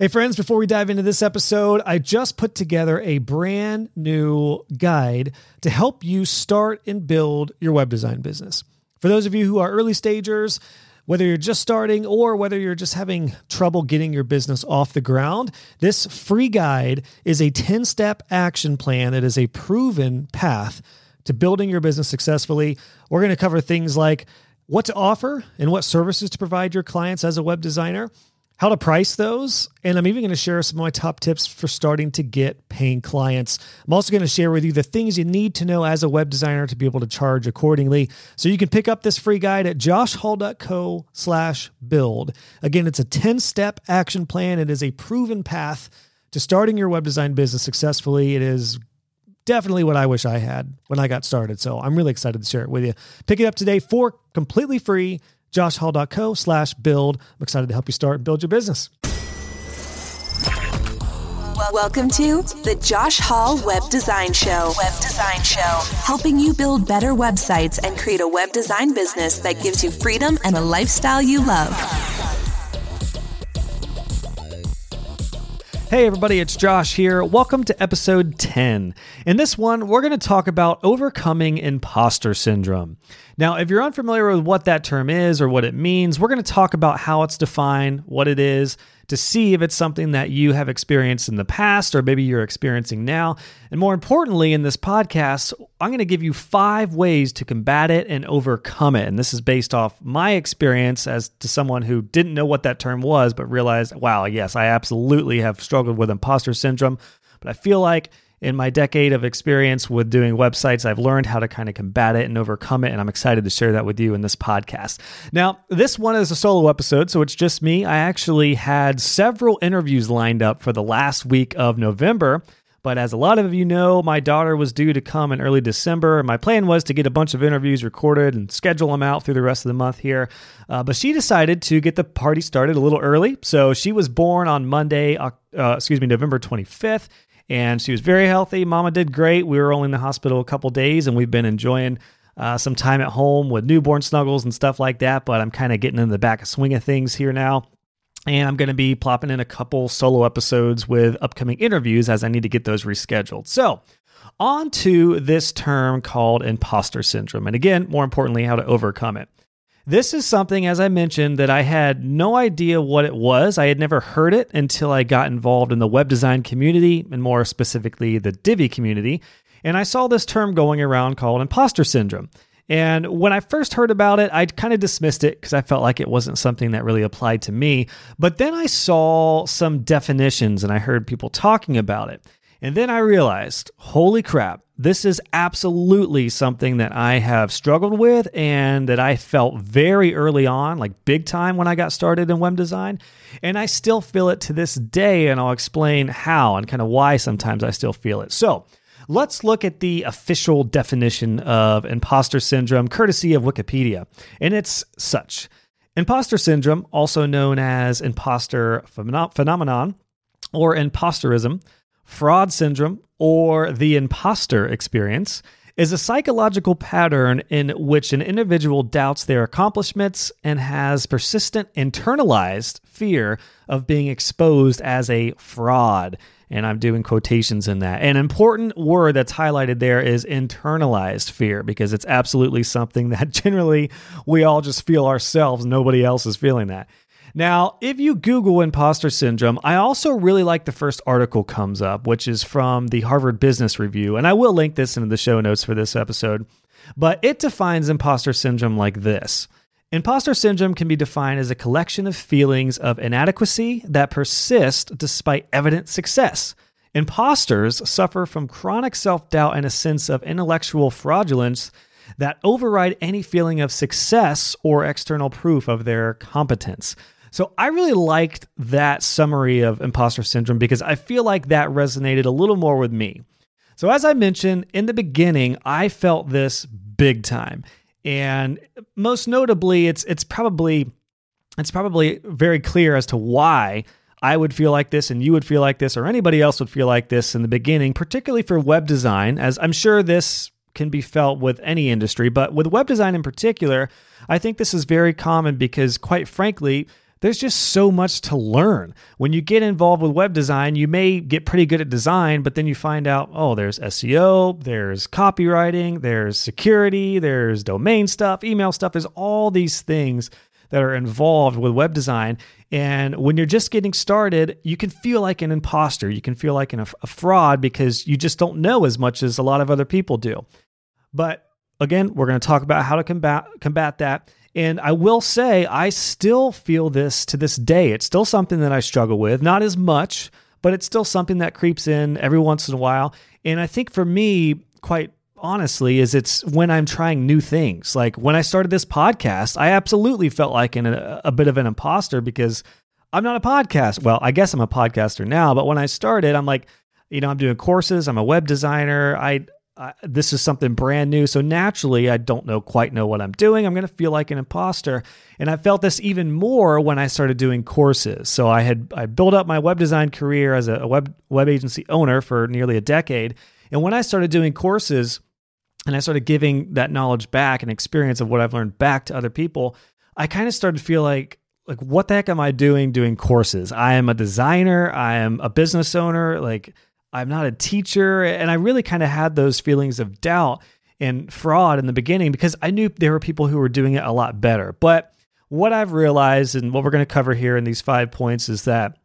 Hey, friends, before we dive into this episode, I just put together a brand new guide to help you start and build your web design business. For those of you who are early stagers, whether you're just starting or whether you're just having trouble getting your business off the ground, this free guide is a 10 step action plan that is a proven path to building your business successfully. We're going to cover things like what to offer and what services to provide your clients as a web designer how to price those, and I'm even going to share some of my top tips for starting to get paying clients. I'm also going to share with you the things you need to know as a web designer to be able to charge accordingly. So you can pick up this free guide at joshhall.co slash build. Again, it's a 10-step action plan. It is a proven path to starting your web design business successfully. It is definitely what I wish I had when I got started. So I'm really excited to share it with you. Pick it up today for completely free joshhall.co slash build. I'm excited to help you start and build your business. Welcome to the Josh Hall Web Design Show. Web Design Show. Helping you build better websites and create a web design business that gives you freedom and a lifestyle you love. Hey, everybody, it's Josh here. Welcome to episode 10. In this one, we're going to talk about overcoming imposter syndrome. Now, if you're unfamiliar with what that term is or what it means, we're going to talk about how it's defined, what it is, to see if it's something that you have experienced in the past or maybe you're experiencing now. And more importantly, in this podcast, I'm going to give you five ways to combat it and overcome it. And this is based off my experience as to someone who didn't know what that term was, but realized, wow, yes, I absolutely have struggled with imposter syndrome. But I feel like in my decade of experience with doing websites, I've learned how to kind of combat it and overcome it. And I'm excited to share that with you in this podcast. Now, this one is a solo episode, so it's just me. I actually had several interviews lined up for the last week of November. But as a lot of you know, my daughter was due to come in early December. My plan was to get a bunch of interviews recorded and schedule them out through the rest of the month here. Uh, but she decided to get the party started a little early. So she was born on Monday, uh, excuse me, November 25th and she was very healthy. Mama did great. We were only in the hospital a couple days, and we've been enjoying uh, some time at home with newborn snuggles and stuff like that. But I'm kind of getting in the back of swing of things here now. And I'm going to be plopping in a couple solo episodes with upcoming interviews as I need to get those rescheduled. So, on to this term called imposter syndrome. And again, more importantly, how to overcome it. This is something, as I mentioned, that I had no idea what it was. I had never heard it until I got involved in the web design community, and more specifically, the Divi community. And I saw this term going around called imposter syndrome. And when I first heard about it, I kind of dismissed it because I felt like it wasn't something that really applied to me. But then I saw some definitions and I heard people talking about it. And then I realized, holy crap, this is absolutely something that I have struggled with and that I felt very early on, like big time when I got started in web design. And I still feel it to this day, and I'll explain how and kind of why sometimes I still feel it. So, let's look at the official definition of imposter syndrome, courtesy of Wikipedia. And it's such Imposter syndrome, also known as imposter phenomenon or imposterism, fraud syndrome, or the imposter experience is a psychological pattern in which an individual doubts their accomplishments and has persistent internalized fear of being exposed as a fraud. And I'm doing quotations in that. An important word that's highlighted there is internalized fear because it's absolutely something that generally we all just feel ourselves. Nobody else is feeling that. Now, if you Google imposter syndrome, I also really like the first article comes up, which is from the Harvard Business Review, and I will link this into the show notes for this episode. But it defines imposter syndrome like this. Imposter syndrome can be defined as a collection of feelings of inadequacy that persist despite evident success. Imposters suffer from chronic self doubt and a sense of intellectual fraudulence that override any feeling of success or external proof of their competence. So I really liked that summary of imposter syndrome because I feel like that resonated a little more with me. So as I mentioned in the beginning, I felt this big time. And most notably, it's it's probably it's probably very clear as to why I would feel like this and you would feel like this or anybody else would feel like this in the beginning, particularly for web design, as I'm sure this can be felt with any industry, but with web design in particular, I think this is very common because quite frankly, there's just so much to learn. When you get involved with web design, you may get pretty good at design, but then you find out, oh, there's SEO, there's copywriting, there's security, there's domain stuff, email stuff. There's all these things that are involved with web design. And when you're just getting started, you can feel like an imposter. You can feel like an, a fraud because you just don't know as much as a lot of other people do. But again, we're going to talk about how to combat combat that. And I will say, I still feel this to this day. It's still something that I struggle with, not as much, but it's still something that creeps in every once in a while. And I think for me, quite honestly, is it's when I'm trying new things. Like when I started this podcast, I absolutely felt like an, a, a bit of an imposter because I'm not a podcast. Well, I guess I'm a podcaster now, but when I started, I'm like, you know, I'm doing courses. I'm a web designer. I this is something brand new. So naturally, I don't know quite know what I'm doing. I'm going to feel like an imposter. And I felt this even more when I started doing courses. So I had I built up my web design career as a web web agency owner for nearly a decade. And when I started doing courses and I started giving that knowledge back and experience of what I've learned back to other people, I kind of started to feel like like what the heck am I doing doing courses? I am a designer, I am a business owner, like I'm not a teacher. And I really kind of had those feelings of doubt and fraud in the beginning because I knew there were people who were doing it a lot better. But what I've realized and what we're going to cover here in these five points is that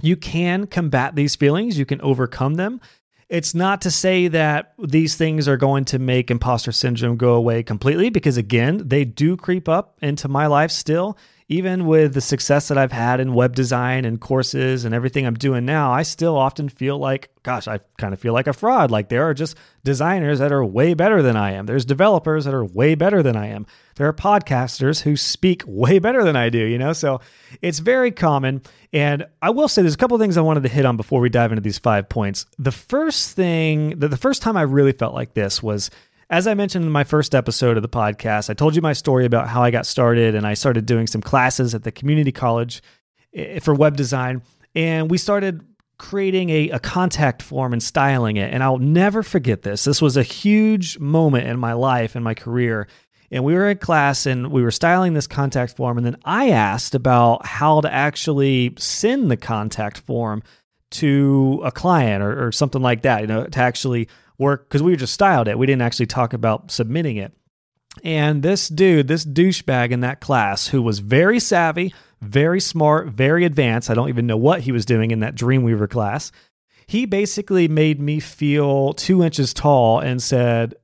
you can combat these feelings, you can overcome them. It's not to say that these things are going to make imposter syndrome go away completely because, again, they do creep up into my life still even with the success that I've had in web design and courses and everything I'm doing now, I still often feel like, gosh, I kind of feel like a fraud. Like there are just designers that are way better than I am. There's developers that are way better than I am. There are podcasters who speak way better than I do, you know? So it's very common. And I will say there's a couple things I wanted to hit on before we dive into these five points. The first thing, the, the first time I really felt like this was as I mentioned in my first episode of the podcast, I told you my story about how I got started and I started doing some classes at the community college eh, for web design. And we started creating a, a contact form and styling it. And I'll never forget this. This was a huge moment in my life and my career. And we were in class and we were styling this contact form. And then I asked about how to actually send the contact form to a client or, or something like that, you know, to actually work because we just styled it. We didn't actually talk about submitting it. And this dude, this douchebag in that class, who was very savvy, very smart, very advanced, I don't even know what he was doing in that Dreamweaver class. He basically made me feel two inches tall and said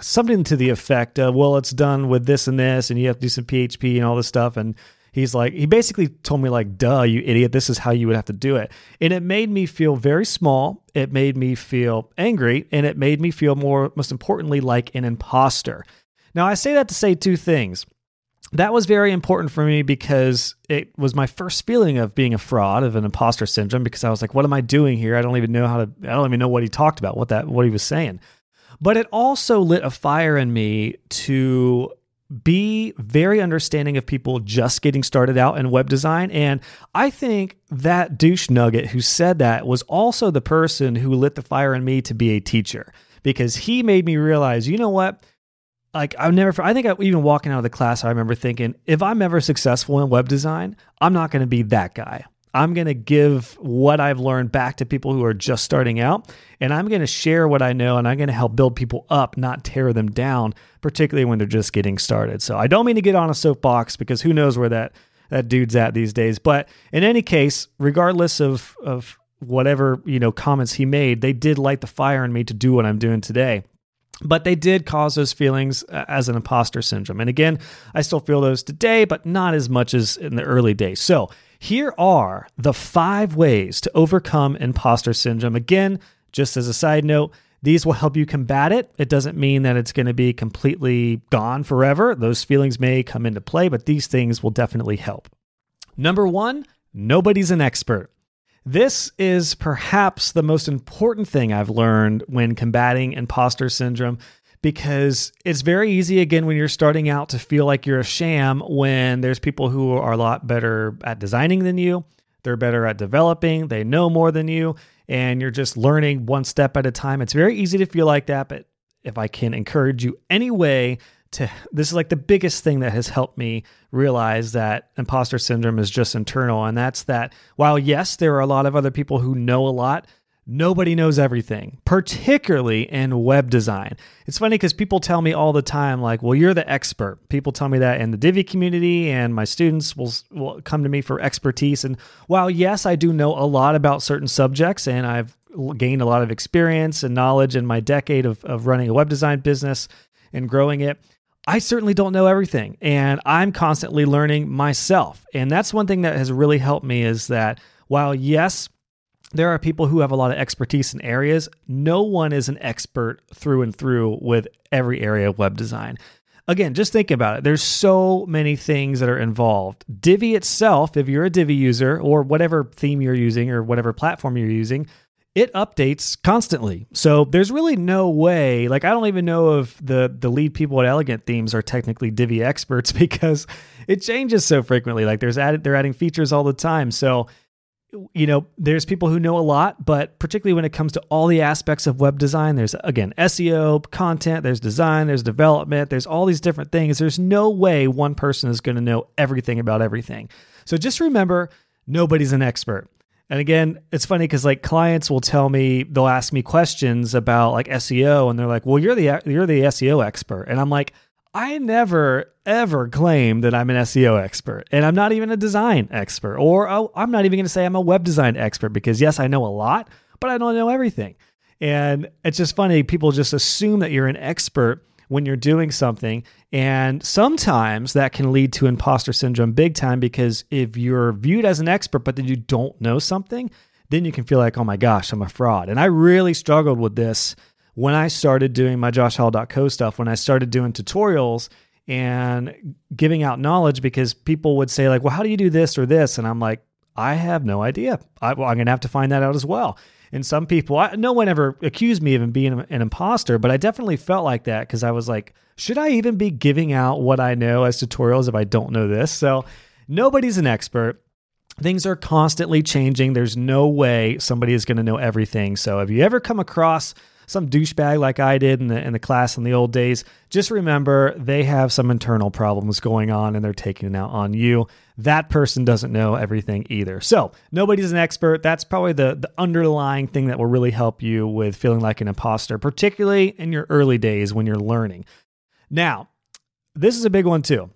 something to the effect of, well, it's done with this and this, and you have to do some PHP and all this stuff. And he's like, he basically told me, like, duh, you idiot, this is how you would have to do it. And it made me feel very small. It made me feel angry. And it made me feel more, most importantly, like an imposter. Now, I say that to say two things. That was very important for me because it was my first feeling of being a fraud, of an imposter syndrome, because I was like, what am I doing here? I don't even know how to, I don't even know what he talked about, what that, what he was saying. But it also lit a fire in me to be very understanding of people just getting started out in web design. And I think that douche nugget who said that was also the person who lit the fire in me to be a teacher because he made me realize, you know what? Like I've never, I think I, even walking out of the class, I remember thinking, if I'm ever successful in web design, I'm not going to be that guy. I'm going to give what I've learned back to people who are just starting out, and I'm going to share what I know, and I'm going to help build people up, not tear them down, particularly when they're just getting started. So I don't mean to get on a soapbox because who knows where that that dude's at these days. But in any case, regardless of of whatever you know comments he made, they did light the fire in me to do what I'm doing today but they did cause those feelings uh, as an imposter syndrome. And again, I still feel those today, but not as much as in the early days. So here are the five ways to overcome imposter syndrome. Again, just as a side note, these will help you combat it. It doesn't mean that it's going to be completely gone forever. Those feelings may come into play, but these things will definitely help. Number one, nobody's an expert. This is perhaps the most important thing I've learned when combating imposter syndrome because it's very easy again when you're starting out to feel like you're a sham when there's people who are a lot better at designing than you they're better at developing they know more than you and you're just learning one step at a time. It's very easy to feel like that but if i can encourage you anyway to this is like the biggest thing that has helped me realize that imposter syndrome is just internal and that's that while yes there are a lot of other people who know a lot nobody knows everything particularly in web design. It's funny because people tell me all the time like well you're the expert. People tell me that in the divi community and my students will, will come to me for expertise and while yes i do know a lot about certain subjects and i've gained a lot of experience and knowledge in my decade of, of running a web design business and growing it I certainly don't know everything and I'm constantly learning myself. And that's one thing that has really helped me is that while yes, there are people who have a lot of expertise in areas, no one is an expert through and through with every area of web design. Again, just think about it. There's so many things that are involved. Divi itself, if you're a Divi user or whatever theme you're using or whatever platform you're using, it updates constantly. So there's really no way, like I don't even know if the the lead people at Elegant Themes are technically Divi experts because it changes so frequently. Like there's added they're adding features all the time. So you know, there's people who know a lot, but particularly when it comes to all the aspects of web design, there's again SEO, content, there's design, there's development, there's all these different things. There's no way one person is going to know everything about everything. So just remember, nobody's an expert. And again, it's funny because like clients will tell me they'll ask me questions about like SEO, and they're like, "Well, you're the you're the SEO expert," and I'm like, I never ever claim that I'm an SEO expert, and I'm not even a design expert, or oh, I'm not even going to say I'm a web design expert because yes, I know a lot, but I don't know everything. And it's just funny; people just assume that you're an expert when you're doing something. And sometimes that can lead to imposter syndrome big time because if you're viewed as an expert, but then you don't know something, then you can feel like, oh my gosh, I'm a fraud. And I really struggled with this when I started doing my joshhall.co stuff, when I started doing tutorials and giving out knowledge because people would say like, well, how do you do this or this? And I'm like, I have no idea. I, I'm going to have to find that out as well. And some people, I, no one ever accused me of being an imposter, but I definitely felt like that because I was like, should I even be giving out what I know as tutorials if I don't know this? So nobody's an expert. Things are constantly changing. There's no way somebody is going to know everything. So if you ever come across some douchebag like I did in the in the class in the old days, just remember they have some internal problems going on and they're taking it out on you. That person doesn't know everything either. So nobody's an expert. That's probably the the underlying thing that will really help you with feeling like an imposter, particularly in your early days when you're learning. Now, this is a big one too.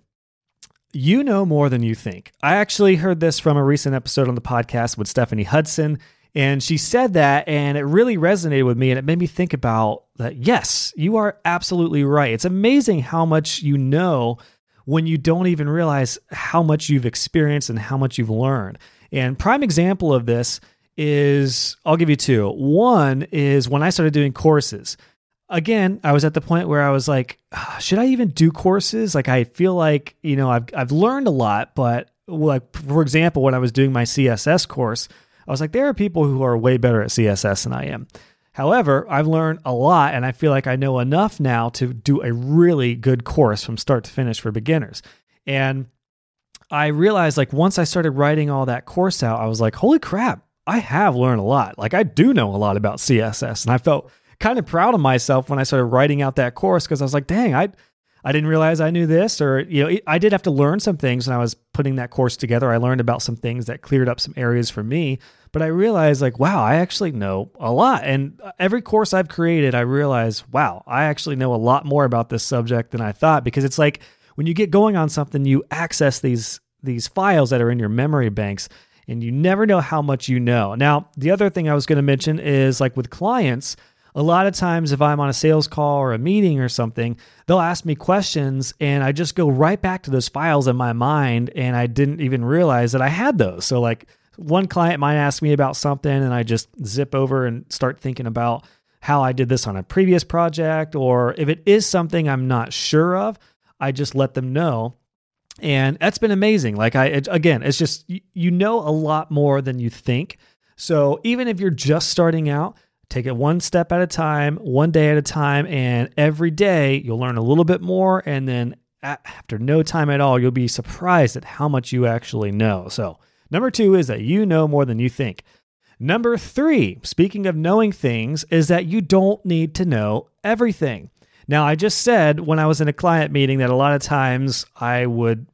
You know more than you think. I actually heard this from a recent episode on the podcast with Stephanie Hudson. And she said that, and it really resonated with me. And it made me think about that. Yes, you are absolutely right. It's amazing how much you know when you don't even realize how much you've experienced and how much you've learned. And prime example of this is I'll give you two. One is when I started doing courses. Again, I was at the point where I was like, ah, should I even do courses? Like I feel like, you know, I've I've learned a lot, but like for example, when I was doing my CSS course, I was like, there are people who are way better at CSS than I am. However, I've learned a lot and I feel like I know enough now to do a really good course from start to finish for beginners. And I realized like once I started writing all that course out, I was like, holy crap, I have learned a lot. Like I do know a lot about CSS. And I felt kind of proud of myself when I started writing out that course because I was like, dang, I I didn't realize I knew this, or you know, I did have to learn some things when I was putting that course together. I learned about some things that cleared up some areas for me, but I realized like, wow, I actually know a lot. And uh, every course I've created, I realize, wow, I actually know a lot more about this subject than I thought because it's like when you get going on something, you access these these files that are in your memory banks and you never know how much you know. Now, the other thing I was going to mention is like with clients, a lot of times if I'm on a sales call or a meeting or something, they'll ask me questions and I just go right back to those files in my mind and I didn't even realize that I had those. So like one client might ask me about something and I just zip over and start thinking about how I did this on a previous project or if it is something I'm not sure of, I just let them know. And that's been amazing. Like I it, again, it's just you know a lot more than you think. So even if you're just starting out, Take it one step at a time, one day at a time, and every day you'll learn a little bit more. And then after no time at all, you'll be surprised at how much you actually know. So, number two is that you know more than you think. Number three, speaking of knowing things, is that you don't need to know everything. Now, I just said when I was in a client meeting that a lot of times I would,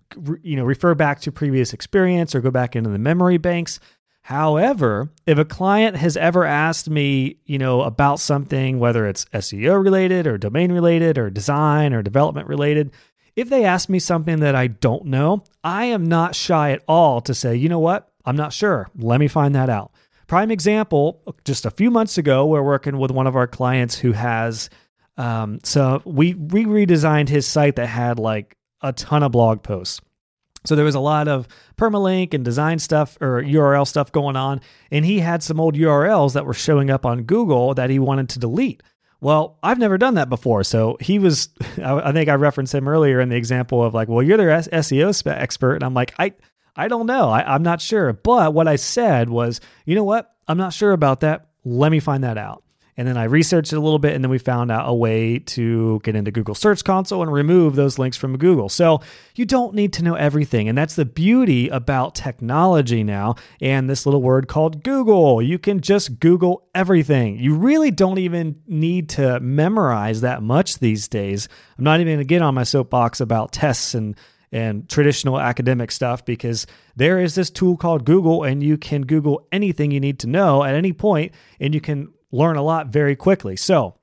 you know, refer back to previous experience or go back into the memory banks. However, if a client has ever asked me, you know, about something, whether it's SEO related or domain related or design or development related, if they ask me something that I don't know, I am not shy at all to say, you know what, I'm not sure. Let me find that out. Prime example, just a few months ago, we're working with one of our clients who has um, so we we redesigned his site that had like a ton of blog posts. So there was a lot of permalink and design stuff or URL stuff going on, and he had some old URLs that were showing up on Google that he wanted to delete. Well, I've never done that before. So he was, I think I referenced him earlier in the example of like, well, you're the SEO expert. And I'm like, I, I don't know. I, I'm not sure. But what I said was, you know what? I'm not sure about that. Let me find that out. And then I researched it a little bit, and then we found out a way to get into Google Search Console and remove those links from Google. So you don't need to know everything. And that's the beauty about technology now and this little word called Google. You can just Google everything. You really don't even need to memorize that much these days. I'm not even going to get on my soapbox about tests and and traditional academic stuff because there is this tool called Google and you can Google anything you need to know at any point and you can learn a lot very quickly. So,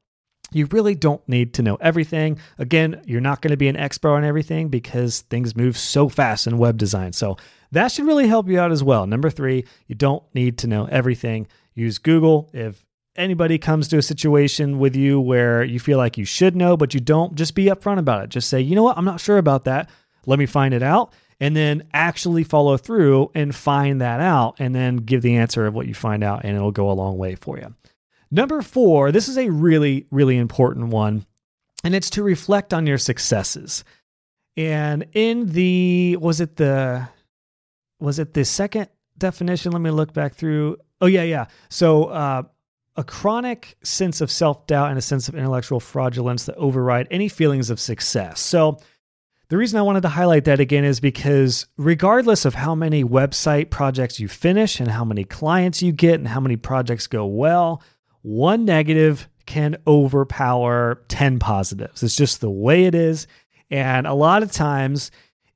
you really don't need to know everything. Again, you're not going to be an expert on everything because things move so fast in web design. So, that should really help you out as well. Number three, you don't need to know everything. Use Google. If anybody comes to a situation with you where you feel like you should know, but you don't, just be upfront about it. Just say, you know what, I'm not sure about that. Let me find it out. And then actually follow through and find that out and then give the answer of what you find out, and it'll go a long way for you. Number four, this is a really, really important one, and it's to reflect on your successes. And in the, was it the, was it the second definition? Let me look back through. Oh, yeah, yeah. So, uh, a chronic sense of self doubt and a sense of intellectual fraudulence that override any feelings of success. So, the reason I wanted to highlight that again is because regardless of how many website projects you finish and how many clients you get and how many projects go well, one negative can overpower 10 positives. It's just the way it is. And a lot of times,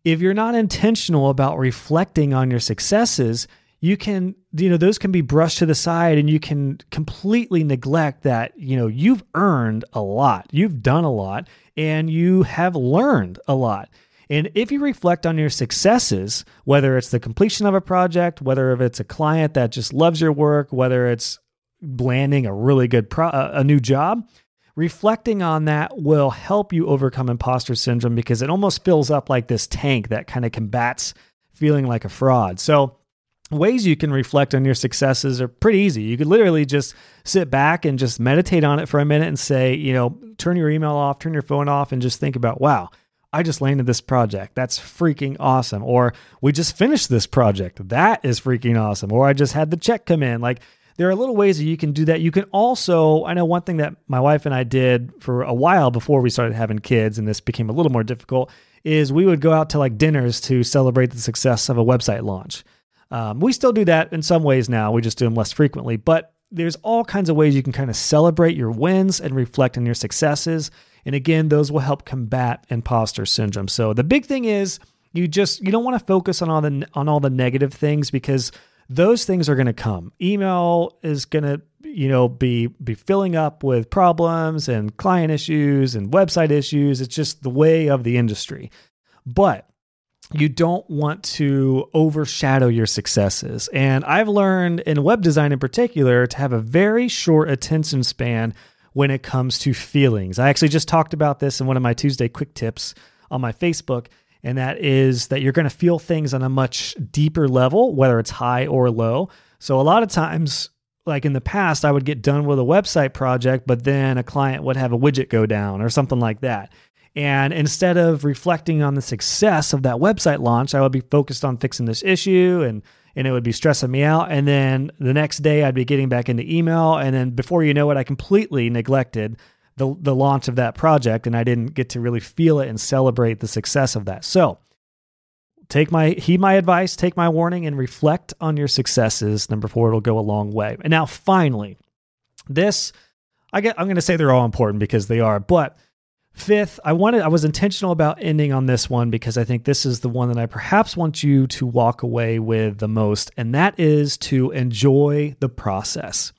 if you're not intentional about reflecting on your successes, you can, you know, those can be brushed to the side and you can completely neglect that, you know, you've earned a lot, you've done a lot, and you have learned a lot. And if you reflect on your successes, whether it's the completion of a project, whether if it's a client that just loves your work, whether it's landing a really good pro- a new job reflecting on that will help you overcome imposter syndrome because it almost fills up like this tank that kind of combats feeling like a fraud so ways you can reflect on your successes are pretty easy you could literally just sit back and just meditate on it for a minute and say you know turn your email off turn your phone off and just think about wow I just landed this project. That's freaking awesome. Or we just finished this project. That is freaking awesome. Or I just had the check come in. Like there are little ways that you can do that. You can also, I know one thing that my wife and I did for a while before we started having kids, and this became a little more difficult, is we would go out to like dinners to celebrate the success of a website launch. Um, we still do that in some ways now. We just do them less frequently, but there's all kinds of ways you can kind of celebrate your wins and reflect on your successes. And again, those will help combat imposter syndrome. So the big thing is you just you don't want to focus on all the on all the negative things because those things are going to come. Email is going to you know be be filling up with problems and client issues and website issues. It's just the way of the industry. But you don't want to overshadow your successes. And I've learned in web design in particular to have a very short attention span when it comes to feelings. I actually just talked about this in one of my Tuesday quick tips on my Facebook and that is that you're going to feel things on a much deeper level, whether it's high or low. So, a lot of times, like in the past, I would get done with a website project, but then a client would have a widget go down or something like that. And instead of reflecting on the success of that website launch, I would be focused on fixing this issue and and it would be stressing me out. And then the next day I'd be getting back into email. And then before you know it, I completely neglected the the launch of that project and I didn't get to really feel it and celebrate the success of that. So, take my heed my advice, take my warning and reflect on your successes. Number 4 it'll go a long way. And now finally, this I get I'm going to say they're all important because they are, but Fifth, I wanted I was intentional about ending on this one because I think this is the one that I perhaps want you to walk away with the most, and that is to enjoy the process.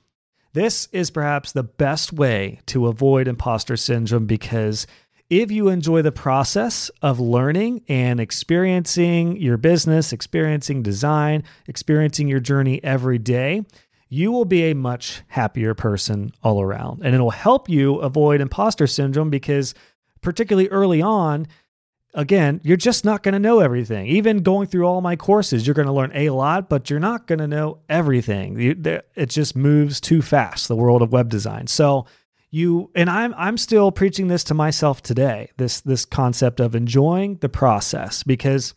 This is perhaps the best way to avoid imposter syndrome because if you enjoy the process of learning and experiencing your business, experiencing design, experiencing your journey every day, you will be a much happier person all around. And it'll help you avoid imposter syndrome because, particularly early on, again, you're just not going to know everything. Even going through all my courses, you're going to learn a lot, but you're not going to know everything. it just moves too fast, the world of web design. So, you and I'm I'm still preaching this to myself today. This this concept of enjoying the process because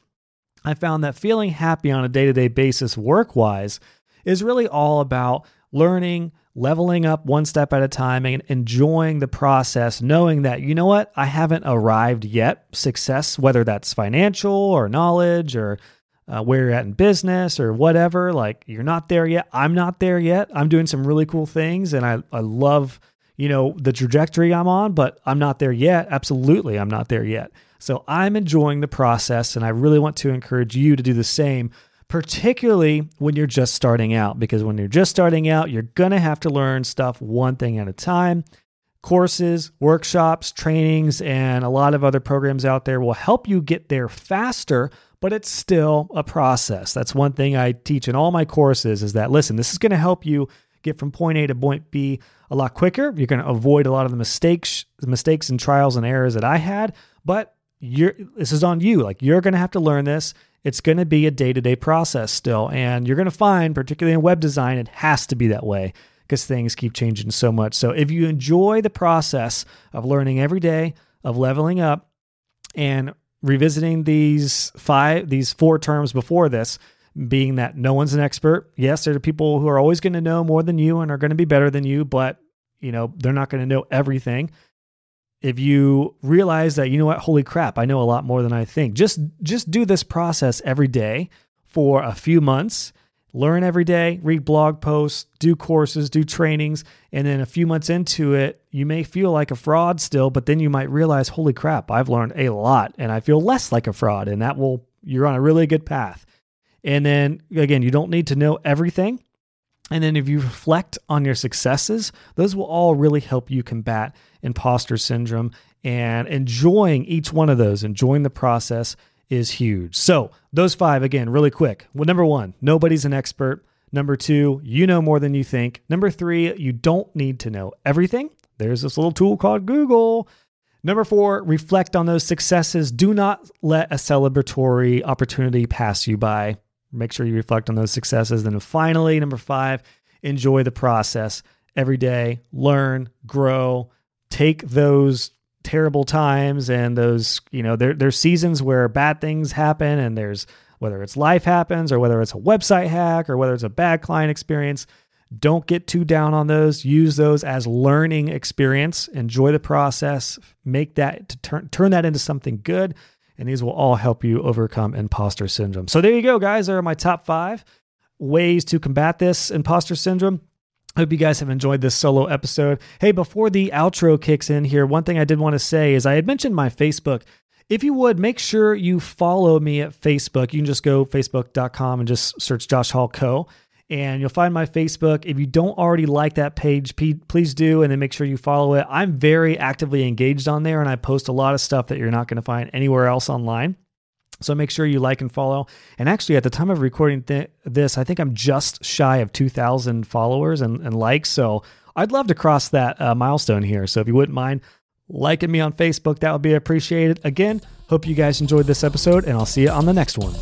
I found that feeling happy on a day-to-day basis work-wise is really all about learning, leveling up one step at a time and enjoying the process, knowing that, you know what, I haven't arrived yet. Success, whether that's financial or knowledge or uh, where you're at in business or whatever, like you're not there yet. I'm not there yet. I'm doing some really cool things and I, I love, you know, the trajectory I'm on, but I'm not there yet. Absolutely, I'm not there yet. So I'm enjoying the process and I really want to encourage you to do the same particularly when you're just starting out, because when you're just starting out, you're going to have to learn stuff one thing at a time. Courses, workshops, trainings, and a lot of other programs out there will help you get there faster, but it's still a process. That's one thing I teach in all my courses is that listen, this is going to help you get from point A to point B a lot quicker. You're going to avoid a lot of the mistakes, the mistakes and trials and errors that I had, but you're this is on you. Like you're going to have to learn this it's going to be a day to day process still. And you're going to find, particularly in web design, it has to be that way because things keep changing so much. So if you enjoy the process of learning every day, of leveling up, and revisiting these five, these four terms before this, being that no one's an expert. Yes, there are people who are always going to know more than you and are going to be better than you, but you know, they're not going to know everything if you realize that you know what holy crap i know a lot more than i think. Just just do this process every day for a few months. Learn every day read blog posts do courses do trainings and then a few months into it you may feel like a fraud still but then you might realize holy crap i've learned a lot and i feel less like a fraud and that will you're on a really good path. And then again you don't need to know everything and then if you reflect on your successes, those will all really help you combat imposter syndrome. And enjoying each one of those, enjoying the process is huge. So, those five, again, really quick. Well, number one, nobody's an expert. Number two, you know more than you think. Number three, you don't need to know everything. There's this little tool called Google. Number four, reflect on those successes. Do not let a celebratory opportunity pass you by. Make sure you reflect on those successes. Then finally, number five, enjoy the process every day. Learn, grow, take those terrible times and those, you know, there, there's seasons where bad things happen and there's whether it's life happens or whether it's a website hack or whether it's a bad client experience. Don't get too down on those. Use those as learning experience. Enjoy the process. Make that to turn turn that into something good and these will all help you overcome imposter syndrome. So there you go, guys. There are my top five ways to combat this imposter syndrome. I hope you guys have enjoyed this solo episode. Hey, before the outro kicks in here, one thing I did want to say is I had mentioned my Facebook. If you would, make sure you follow me at Facebook. You can just go facebook.com and just search Josh Hall Co and you'll find my Facebook. If you don't already like that page, please do, and then make sure you follow it. I'm very actively engaged on there, and I post a lot of stuff that you're not going to find anywhere else online. So make sure you like and follow. And actually, at the time of recording th- this, I think I'm just shy of 2,000 followers and, and, likes. So I'd love to cross that uh, milestone here. So if you wouldn't mind liking me on Facebook, that would be appreciated. Again, hope you guys enjoyed this episode, and I'll see you on the next one.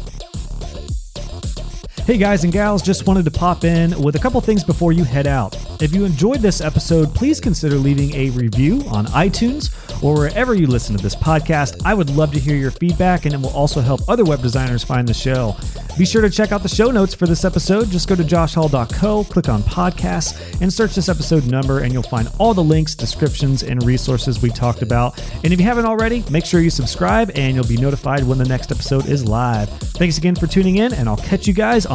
Hey guys and gals, just wanted to pop in with a couple things before you head out. If you enjoyed this episode, please consider leaving a review on iTunes or wherever you listen to this podcast. I would love to hear your feedback and it will also help other web designers find the show. Be sure to check out the show notes for this episode. Just go to joshhall.co, click on podcasts, and search this episode number, and you'll find all the links, descriptions, and resources we talked about. And if you haven't already, make sure you subscribe and you'll be notified when the next episode is live. Thanks again for tuning in, and I'll catch you guys